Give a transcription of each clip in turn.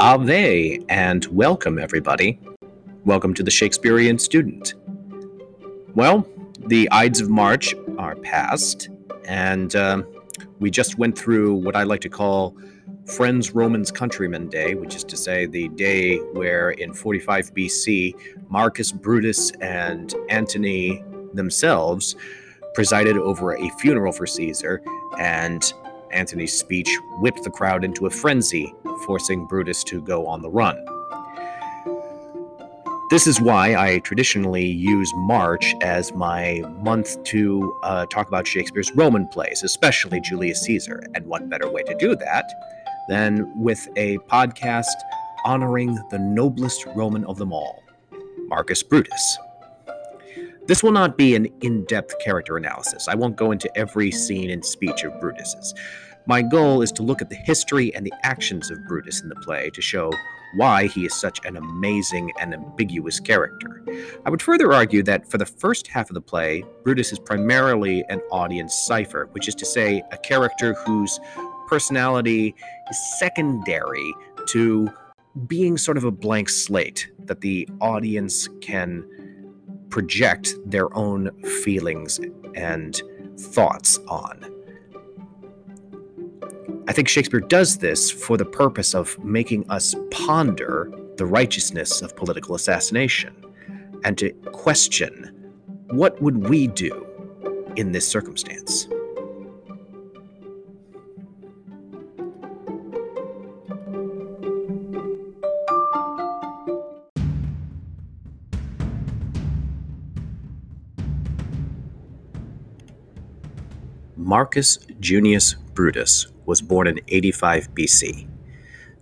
Ave, and welcome, everybody. Welcome to the Shakespearean Student. Well, the Ides of March are past, and um, we just went through what I like to call Friends Romans Countrymen Day, which is to say the day where in 45 BC, Marcus Brutus and Antony themselves presided over a funeral for Caesar, and Antony's speech whipped the crowd into a frenzy, forcing Brutus to go on the run. This is why I traditionally use March as my month to uh, talk about Shakespeare's Roman plays, especially Julius Caesar. And what better way to do that than with a podcast honoring the noblest Roman of them all, Marcus Brutus. This will not be an in depth character analysis. I won't go into every scene and speech of Brutus's. My goal is to look at the history and the actions of Brutus in the play to show why he is such an amazing and ambiguous character. I would further argue that for the first half of the play, Brutus is primarily an audience cipher, which is to say, a character whose personality is secondary to being sort of a blank slate that the audience can project their own feelings and thoughts on. I think Shakespeare does this for the purpose of making us ponder the righteousness of political assassination and to question what would we do in this circumstance. Marcus Junius Brutus was born in 85 BC.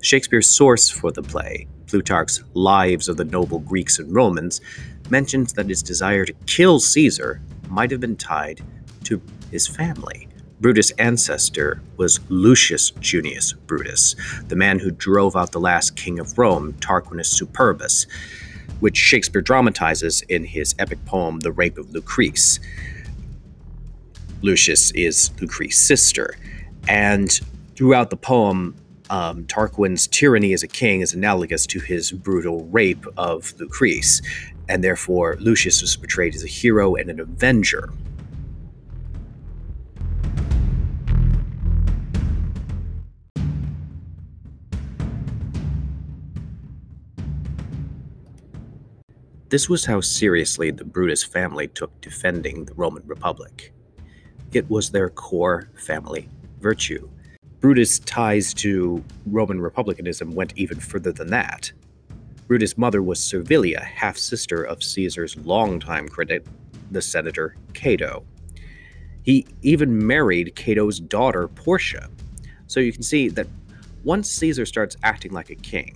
Shakespeare's source for the play, Plutarch's Lives of the Noble Greeks and Romans, mentions that his desire to kill Caesar might have been tied to his family. Brutus' ancestor was Lucius Junius Brutus, the man who drove out the last king of Rome, Tarquinius Superbus, which Shakespeare dramatizes in his epic poem, The Rape of Lucrece. Lucius is Lucrece's sister. And throughout the poem, um, Tarquin's tyranny as a king is analogous to his brutal rape of Lucrece, and therefore Lucius was portrayed as a hero and an avenger. This was how seriously the Brutus family took defending the Roman Republic. It was their core family virtue. Brutus' ties to Roman republicanism went even further than that. Brutus' mother was Servilia, half sister of Caesar's longtime critic, the senator Cato. He even married Cato's daughter, Portia. So you can see that once Caesar starts acting like a king,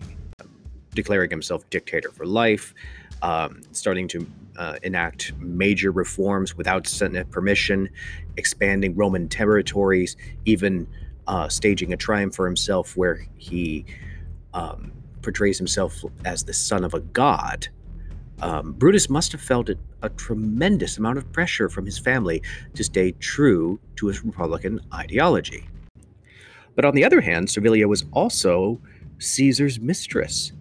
declaring himself dictator for life, um, starting to uh, enact major reforms without Senate permission, expanding Roman territories, even uh, staging a triumph for himself where he um, portrays himself as the son of a god. Um, Brutus must have felt a, a tremendous amount of pressure from his family to stay true to his Republican ideology. But on the other hand, Servilia was also Caesar's mistress.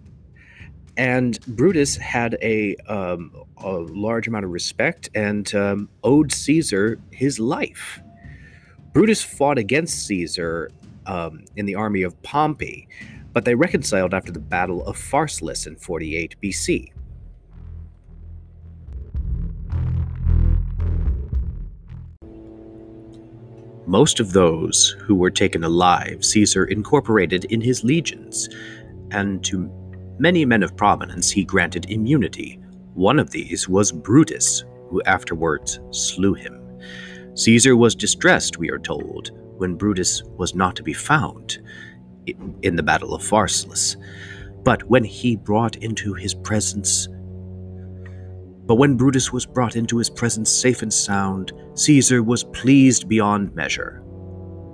And Brutus had a, um, a large amount of respect and um, owed Caesar his life. Brutus fought against Caesar um, in the army of Pompey, but they reconciled after the Battle of Pharsalus in 48 BC. Most of those who were taken alive Caesar incorporated in his legions, and to many men of prominence he granted immunity. One of these was Brutus, who afterwards slew him. Caesar was distressed, we are told, when Brutus was not to be found in the Battle of Pharsalus. But when he brought into his presence but when Brutus was brought into his presence safe and sound, Caesar was pleased beyond measure.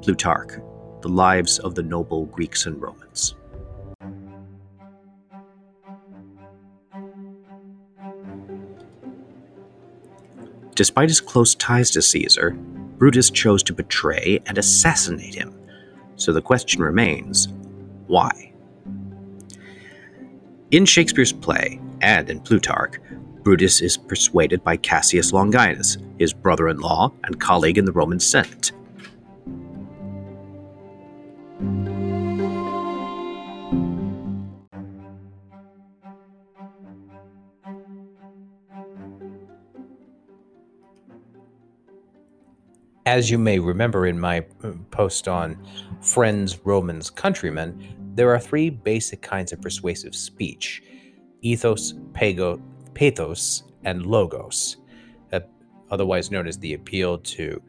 Plutarch, The Lives of the Noble Greeks and Romans. Despite his close ties to Caesar, Brutus chose to betray and assassinate him. So the question remains why? In Shakespeare's play, and in Plutarch, Brutus is persuaded by Cassius Longinus, his brother in law and colleague in the Roman Senate. As you may remember in my uh, post on Friends, Romans, Countrymen, there are three basic kinds of persuasive speech ethos, pago, pathos, and logos, uh, otherwise known as the appeal to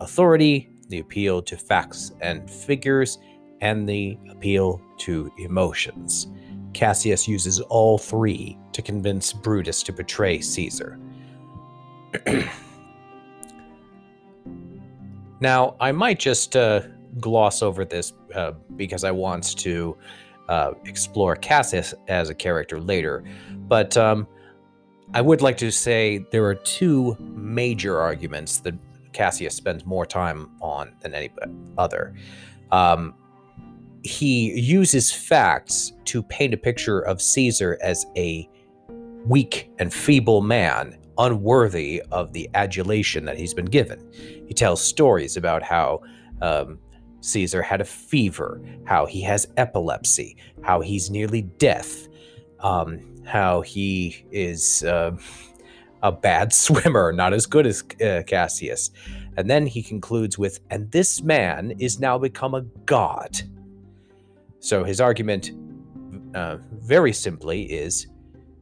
authority, the appeal to facts and figures, and the appeal to emotions. Cassius uses all three to convince Brutus to betray Caesar. now, I might just uh, gloss over this uh, because I want to uh, explore Cassius as a character later, but um, I would like to say there are two major arguments that Cassius spends more time on than any other. Um, he uses facts to paint a picture of Caesar as a weak and feeble man, unworthy of the adulation that he's been given. He tells stories about how um, Caesar had a fever, how he has epilepsy, how he's nearly deaf, um, how he is uh, a bad swimmer, not as good as uh, Cassius. And then he concludes with, and this man is now become a god. So his argument, uh, very simply, is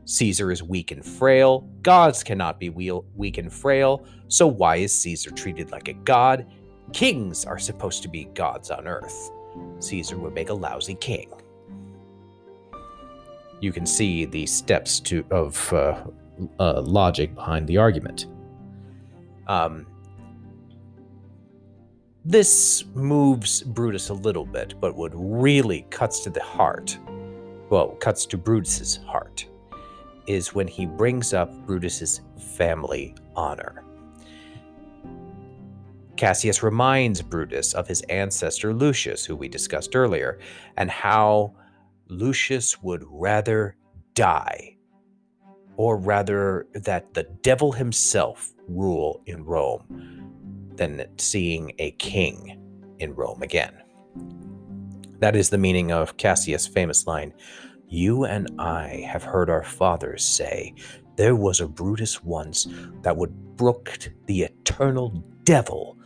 Caesar is weak and frail. Gods cannot be weak and frail. So why is Caesar treated like a god? Kings are supposed to be gods on earth. Caesar would make a lousy king. You can see the steps to of uh, uh, logic behind the argument. Um, this moves Brutus a little bit, but what really cuts to the heart, well, cuts to Brutus's heart, is when he brings up Brutus's family honor. Cassius reminds Brutus of his ancestor Lucius, who we discussed earlier, and how Lucius would rather die, or rather that the devil himself rule in Rome, than seeing a king in Rome again. That is the meaning of Cassius' famous line You and I have heard our fathers say, There was a Brutus once that would brook the eternal devil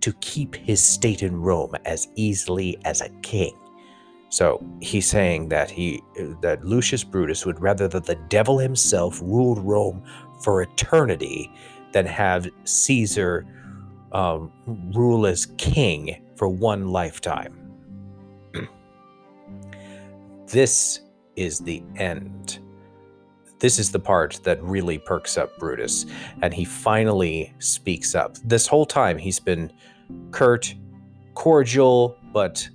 to keep his state in Rome as easily as a king. So he's saying that he that Lucius Brutus would rather that the devil himself ruled Rome for eternity than have Caesar um, rule as king for one lifetime. this is the end. This is the part that really perks up Brutus, and he finally speaks up. This whole time he's been curt, cordial, but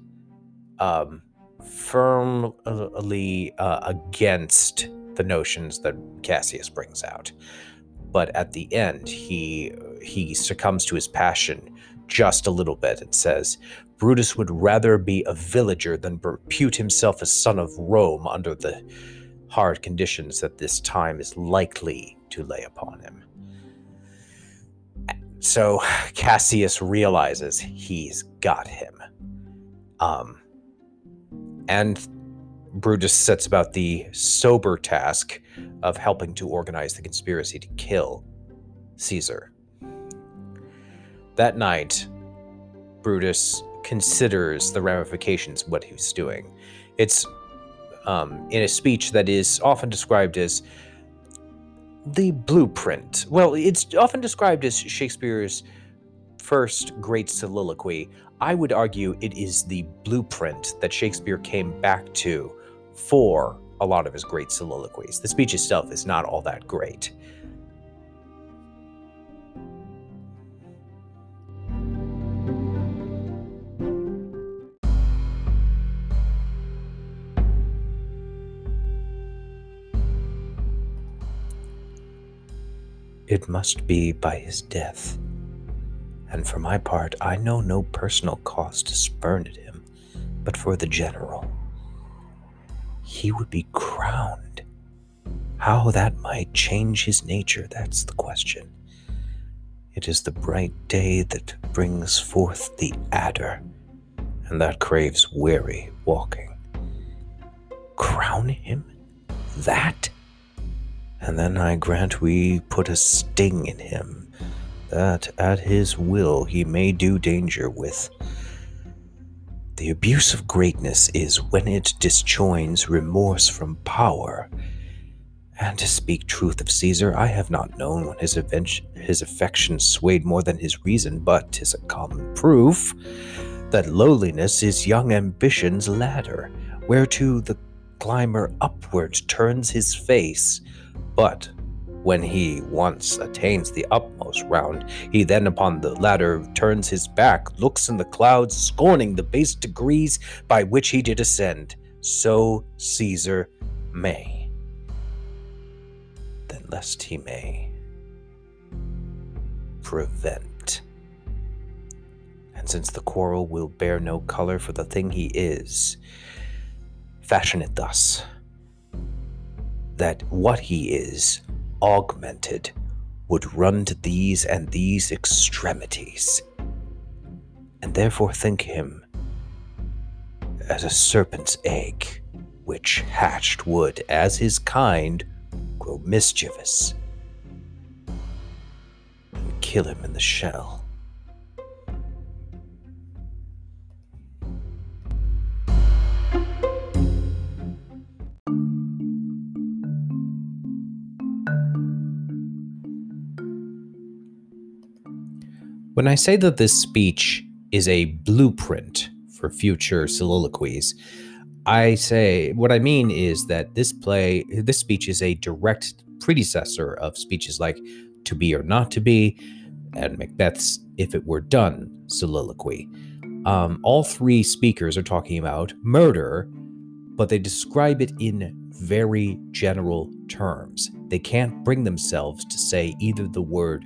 um, firmly uh, against the notions that Cassius brings out. But at the end, he he succumbs to his passion just a little bit and says, Brutus would rather be a villager than repute himself a son of Rome under the hard conditions that this time is likely to lay upon him. So Cassius realizes he's got him. Um, and Brutus sets about the sober task of helping to organize the conspiracy to kill Caesar. That night, Brutus considers the ramifications of what he's doing. It's um, in a speech that is often described as the blueprint. Well, it's often described as Shakespeare's first great soliloquy. I would argue it is the blueprint that Shakespeare came back to for a lot of his great soliloquies. The speech itself is not all that great. It must be by his death. And for my part, I know no personal cause to spurn at him, but for the general. He would be crowned How that might change his nature, that's the question. It is the bright day that brings forth the adder, and that craves weary walking. Crown him? That? And then I grant we put a sting in him, that at his will he may do danger with. The abuse of greatness is when it disjoins remorse from power. And to speak truth of Caesar, I have not known when his, his affection swayed more than his reason, but 'tis a common proof that lowliness is young ambition's ladder, whereto the climber upward turns his face. But when he once attains the upmost round, he then upon the ladder turns his back, looks in the clouds, scorning the base degrees by which he did ascend. So Caesar may. Then lest he may prevent. And since the quarrel will bear no color for the thing he is, fashion it thus that what he is augmented would run to these and these extremities, and therefore think him as a serpent's egg, which hatched would, as his kind, grow mischievous and kill him in the shell. When I say that this speech is a blueprint for future soliloquies, I say what I mean is that this play, this speech is a direct predecessor of speeches like To Be or Not to Be and Macbeth's If It Were Done soliloquy. Um, all three speakers are talking about murder, but they describe it in very general terms. They can't bring themselves to say either the word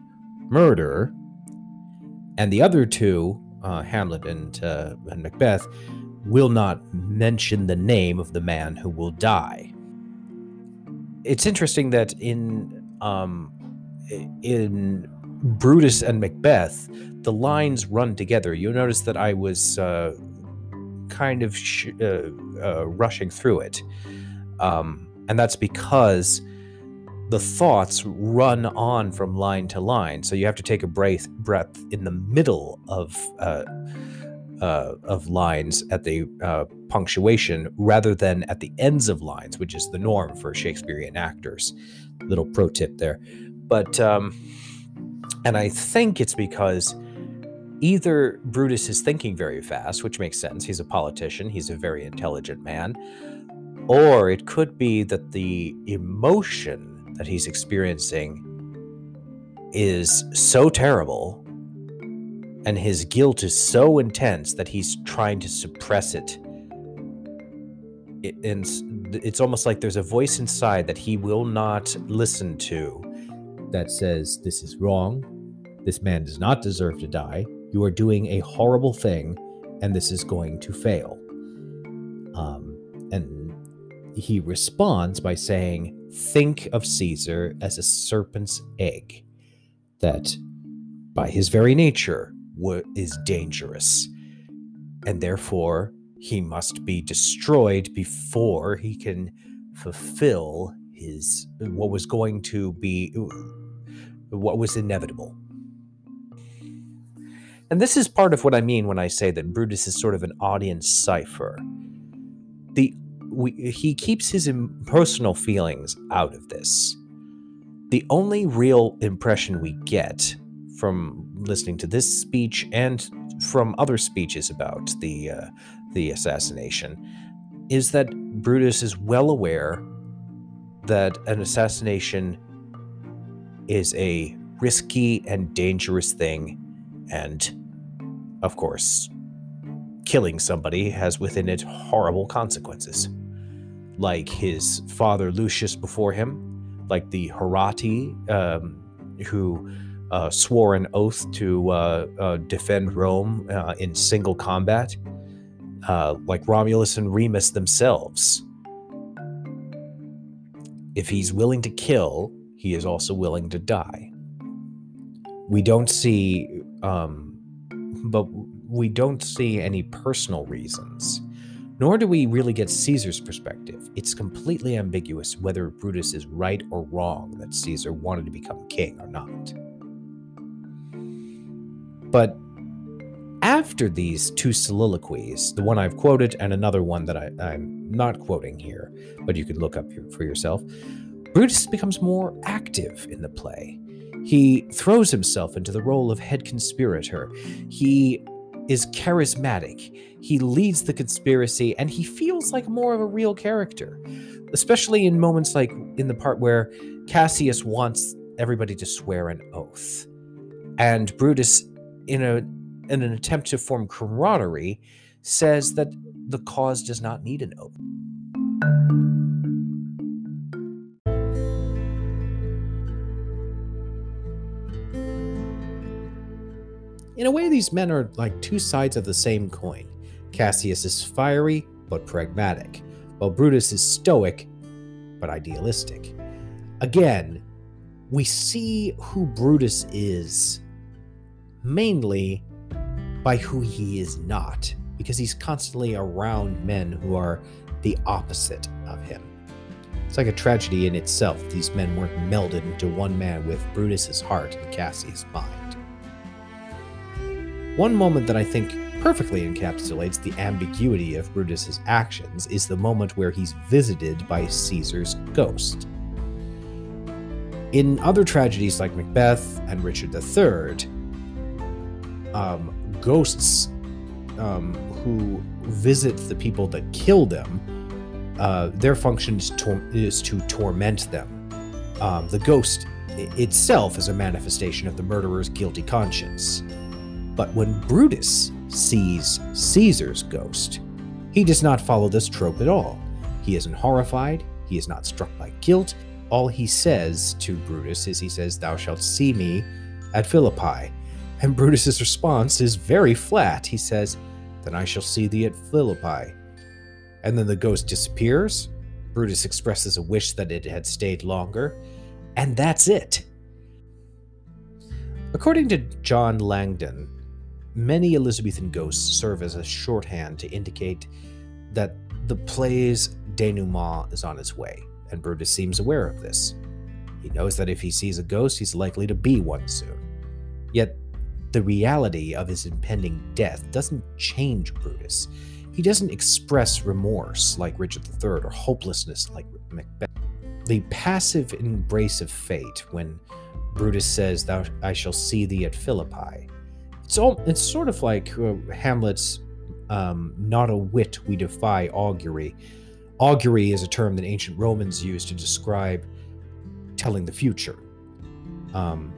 murder and the other two, uh, Hamlet and, uh, and Macbeth, will not mention the name of the man who will die. It's interesting that in um, in Brutus and Macbeth, the lines run together. You'll notice that I was uh, kind of sh- uh, uh, rushing through it, um, and that's because the thoughts run on from line to line. So you have to take a breath breath in the middle of uh, uh, of lines at the uh, punctuation rather than at the ends of lines, which is the norm for Shakespearean actors. Little pro tip there, but um, and I think it's because either Brutus is thinking very fast, which makes sense. He's a politician. He's a very intelligent man. Or it could be that the emotion that he's experiencing is so terrible and his guilt is so intense that he's trying to suppress it. it and it's almost like there's a voice inside that he will not listen to that says, This is wrong. This man does not deserve to die. You are doing a horrible thing, and this is going to fail. Um, and he responds by saying, think of Caesar as a serpent's egg that, by his very nature, is dangerous, and therefore he must be destroyed before he can fulfill his what was going to be what was inevitable. And this is part of what I mean when I say that Brutus is sort of an audience cipher. The we, he keeps his personal feelings out of this. The only real impression we get from listening to this speech and from other speeches about the uh, the assassination is that Brutus is well aware that an assassination is a risky and dangerous thing, and of course, killing somebody has within it horrible consequences. Like his father Lucius before him, like the Horatii, um, who uh, swore an oath to uh, uh, defend Rome uh, in single combat, uh, like Romulus and Remus themselves. If he's willing to kill, he is also willing to die. We don't see, um, but we don't see any personal reasons. Nor do we really get Caesar's perspective. It's completely ambiguous whether Brutus is right or wrong that Caesar wanted to become king or not. But after these two soliloquies, the one I've quoted and another one that I, am not quoting here, but you can look up for yourself, Brutus becomes more active in the play. He throws himself into the role of head conspirator. He is charismatic. He leads the conspiracy and he feels like more of a real character, especially in moments like in the part where Cassius wants everybody to swear an oath. And Brutus, in, a, in an attempt to form camaraderie, says that the cause does not need an oath. In a way, these men are like two sides of the same coin. Cassius is fiery but pragmatic, while Brutus is stoic but idealistic. Again, we see who Brutus is mainly by who he is not, because he's constantly around men who are the opposite of him. It's like a tragedy in itself. These men weren't melded into one man with Brutus's heart and Cassius' mind. One moment that I think perfectly encapsulates the ambiguity of Brutus's actions is the moment where he's visited by Caesar's ghost. In other tragedies like Macbeth and Richard III, um, ghosts um, who visit the people that kill them, uh, their function is, to, is to torment them. Um, the ghost itself is a manifestation of the murderer's guilty conscience. But when Brutus sees Caesar's ghost, he does not follow this trope at all. He isn't horrified, he is not struck by guilt. All he says to Brutus is he says, Thou shalt see me at Philippi. And Brutus's response is very flat. He says, Then I shall see thee at Philippi. And then the ghost disappears. Brutus expresses a wish that it had stayed longer. And that's it. According to John Langdon, Many Elizabethan ghosts serve as a shorthand to indicate that the play's denouement is on its way, and Brutus seems aware of this. He knows that if he sees a ghost, he's likely to be one soon. Yet, the reality of his impending death doesn't change Brutus. He doesn't express remorse like Richard III or hopelessness like Macbeth. The passive embrace of fate when Brutus says, Thou I shall see thee at Philippi, it's all it's sort of like uh, Hamlet's um, "not a whit we defy augury." Augury is a term that ancient Romans used to describe telling the future. Um,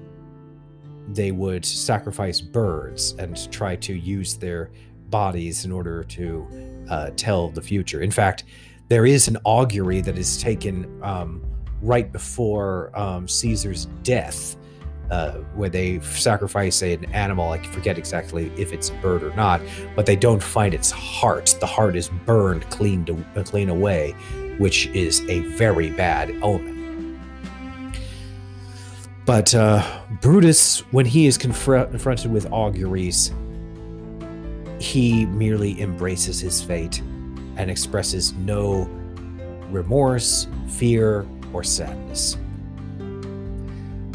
they would sacrifice birds and try to use their bodies in order to uh, tell the future. In fact, there is an augury that is taken um, right before um, Caesar's death uh, where they sacrifice an animal. I forget exactly if it's a bird or not, but they don't find its heart. The heart is burned clean to, uh, clean away, which is a very bad omen. But uh, Brutus, when he is confronted with auguries, he merely embraces his fate and expresses no remorse, fear, or sadness.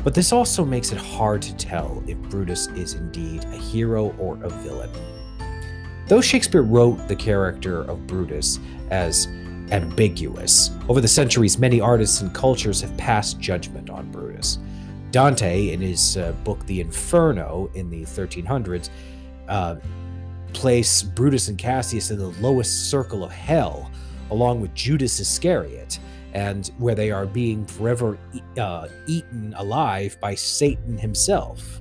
But this also makes it hard to tell if Brutus is indeed a hero or a villain. Though Shakespeare wrote the character of Brutus as ambiguous, over the centuries, many artists and cultures have passed judgment on Brutus. Dante, in his uh, book The Inferno in the 1300s, uh, placed Brutus and Cassius in the lowest circle of hell, along with Judas Iscariot, and where they are being forever uh, eaten alive by Satan himself.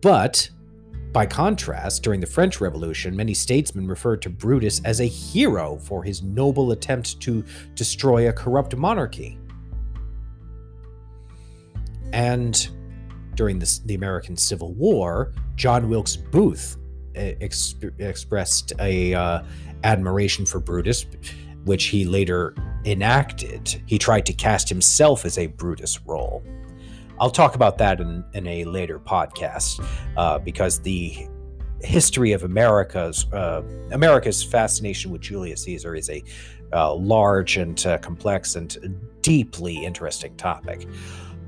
But, by contrast, during the French Revolution, many statesmen referred to Brutus as a hero for his noble attempt to destroy a corrupt monarchy. And during the, the American Civil War, John Wilkes Booth ex- expressed a uh, admiration for Brutus, which he later enacted. He tried to cast himself as a Brutus role. I'll talk about that in, in a later podcast uh, because the history of America's uh, America's fascination with Julius Caesar is a uh, large and uh, complex and deeply interesting topic.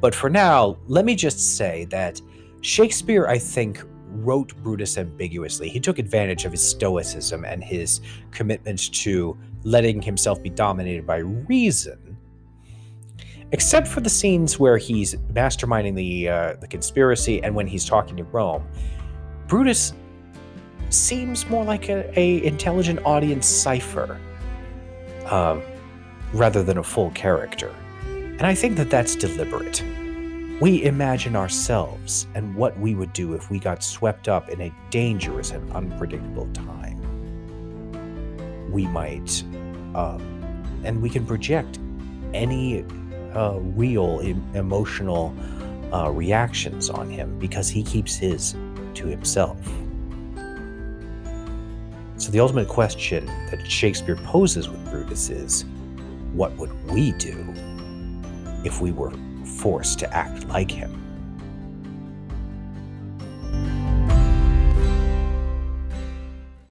But for now, let me just say that Shakespeare, I think, wrote Brutus ambiguously. He took advantage of his stoicism and his commitment to letting himself be dominated by reason. Except for the scenes where he's masterminding the uh, the conspiracy and when he's talking to Rome, Brutus seems more like a, a intelligent audience cipher um, rather than a full character. And I think that that's deliberate. We imagine ourselves and what we would do if we got swept up in a dangerous and unpredictable time. We might, um, and we can project any uh, real em- emotional uh, reactions on him because he keeps his to himself. So, the ultimate question that Shakespeare poses with Brutus is what would we do if we were forced to act like him.